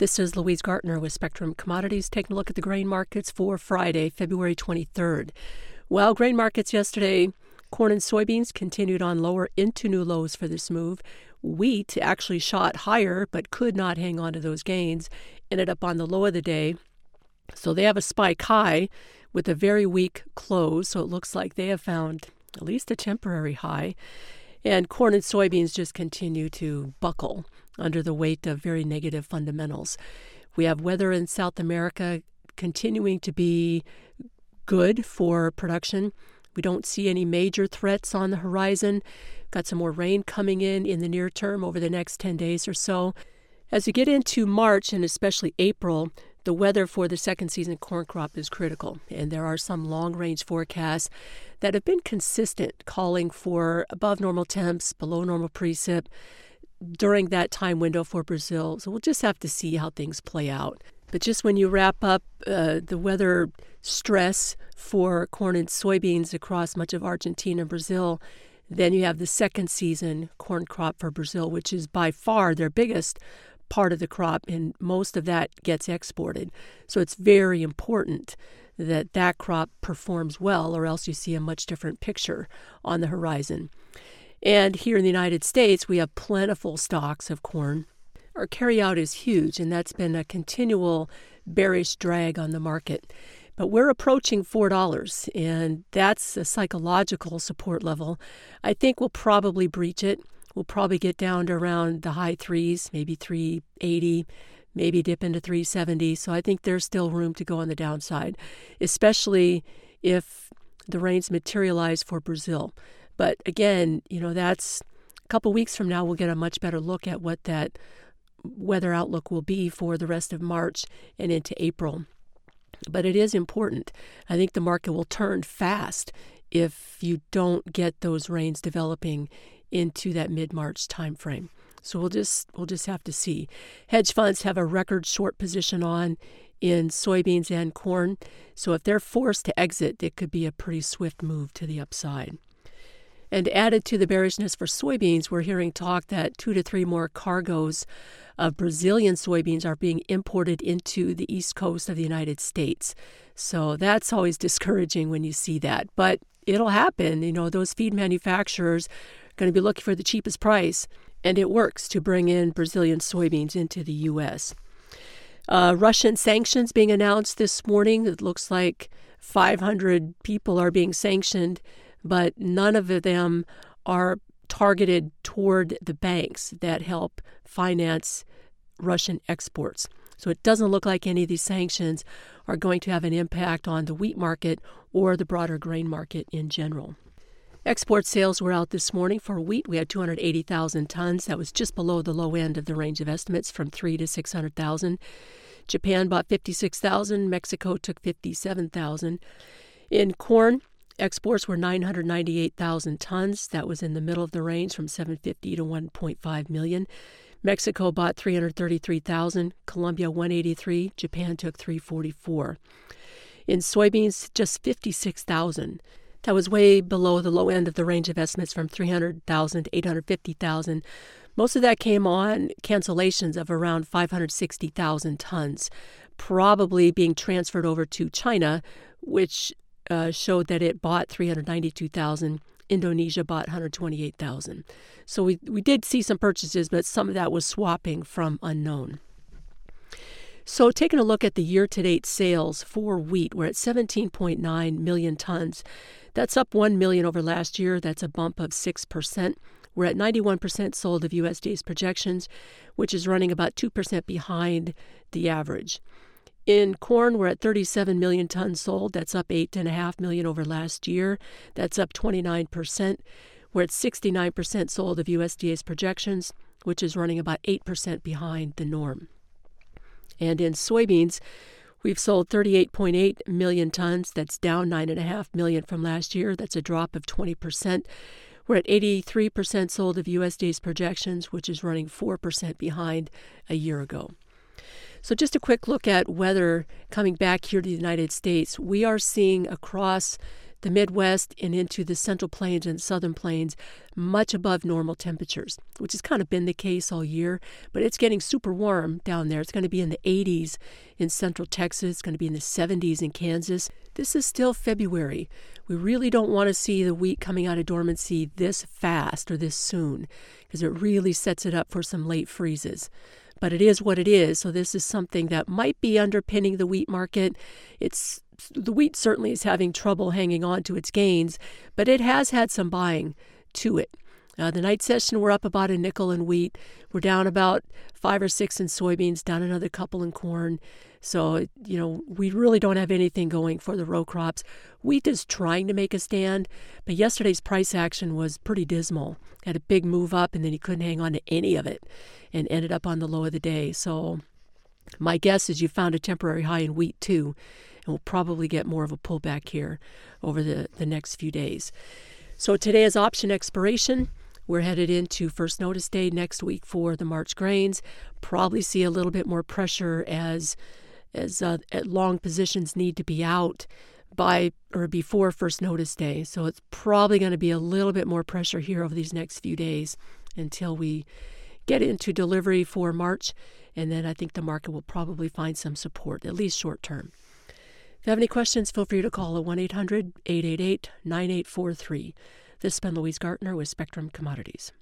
This is Louise Gartner with Spectrum Commodities taking a look at the grain markets for Friday, February 23rd. Well, grain markets yesterday, corn and soybeans continued on lower into new lows for this move. Wheat actually shot higher but could not hang on to those gains, ended up on the low of the day. So they have a spike high with a very weak close, so it looks like they have found at least a temporary high. And corn and soybeans just continue to buckle under the weight of very negative fundamentals. We have weather in South America continuing to be good for production. We don't see any major threats on the horizon. Got some more rain coming in in the near term over the next 10 days or so. As we get into March and especially April, the weather for the second season corn crop is critical, and there are some long range forecasts that have been consistent, calling for above normal temps, below normal precip during that time window for Brazil. So we'll just have to see how things play out. But just when you wrap up uh, the weather stress for corn and soybeans across much of Argentina and Brazil, then you have the second season corn crop for Brazil, which is by far their biggest part of the crop, and most of that gets exported. So it's very important that that crop performs well, or else you see a much different picture on the horizon. And here in the United States, we have plentiful stocks of corn. Our carryout is huge, and that's been a continual bearish drag on the market. But we're approaching $4, and that's a psychological support level. I think we'll probably breach it. We'll probably get down to around the high threes, maybe 380, maybe dip into 370. So I think there's still room to go on the downside, especially if the rains materialize for Brazil. But again, you know, that's a couple weeks from now, we'll get a much better look at what that weather outlook will be for the rest of March and into April. But it is important. I think the market will turn fast if you don't get those rains developing into that mid-March timeframe. So we'll just we'll just have to see. Hedge funds have a record short position on in soybeans and corn. So if they're forced to exit, it could be a pretty swift move to the upside. And added to the bearishness for soybeans, we're hearing talk that two to three more cargoes of Brazilian soybeans are being imported into the east coast of the United States. So that's always discouraging when you see that. But it'll happen. You know, those feed manufacturers going to be looking for the cheapest price, and it works to bring in Brazilian soybeans into the U.S. Uh, Russian sanctions being announced this morning. It looks like 500 people are being sanctioned but none of them are targeted toward the banks that help finance Russian exports. So it doesn't look like any of these sanctions are going to have an impact on the wheat market or the broader grain market in general. Export sales were out this morning for wheat. We had 280,000 tons. That was just below the low end of the range of estimates from 3 to 600,000. Japan bought 56,000, Mexico took 57,000. In corn, Exports were 998,000 tons. That was in the middle of the range from 750 to 1.5 million. Mexico bought 333,000, Colombia 183, Japan took 344. In soybeans, just 56,000. That was way below the low end of the range of estimates from 300,000 to 850,000. Most of that came on cancellations of around 560,000 tons, probably being transferred over to China, which uh, showed that it bought 392,000. Indonesia bought 128,000. So we, we did see some purchases, but some of that was swapping from unknown. So, taking a look at the year to date sales for wheat, we're at 17.9 million tons. That's up 1 million over last year. That's a bump of 6%. We're at 91% sold of USDA's projections, which is running about 2% behind the average. In corn, we're at 37 million tons sold. That's up 8.5 million over last year. That's up 29%. We're at 69% sold of USDA's projections, which is running about 8% behind the norm. And in soybeans, we've sold 38.8 million tons. That's down 9.5 million from last year. That's a drop of 20%. We're at 83% sold of USDA's projections, which is running 4% behind a year ago. So, just a quick look at weather coming back here to the United States. We are seeing across the Midwest and into the Central Plains and Southern Plains much above normal temperatures, which has kind of been the case all year. But it's getting super warm down there. It's going to be in the 80s in Central Texas, it's going to be in the 70s in Kansas. This is still February. We really don't want to see the wheat coming out of dormancy this fast or this soon because it really sets it up for some late freezes but it is what it is. So this is something that might be underpinning the wheat market. It's the wheat certainly is having trouble hanging on to its gains, but it has had some buying to it. Uh, the night session, we're up about a nickel in wheat. We're down about five or six in soybeans, down another couple in corn. So, you know, we really don't have anything going for the row crops. Wheat is trying to make a stand, but yesterday's price action was pretty dismal. Had a big move up, and then he couldn't hang on to any of it and ended up on the low of the day. So, my guess is you found a temporary high in wheat too, and we'll probably get more of a pullback here over the, the next few days. So, today is option expiration. We're headed into first notice day next week for the March grains. Probably see a little bit more pressure as as uh, long positions need to be out by or before first notice day. So it's probably going to be a little bit more pressure here over these next few days until we get into delivery for March. And then I think the market will probably find some support, at least short term. If you have any questions, feel free to call at 1 800 888 9843. This has been Louise Gartner with Spectrum Commodities.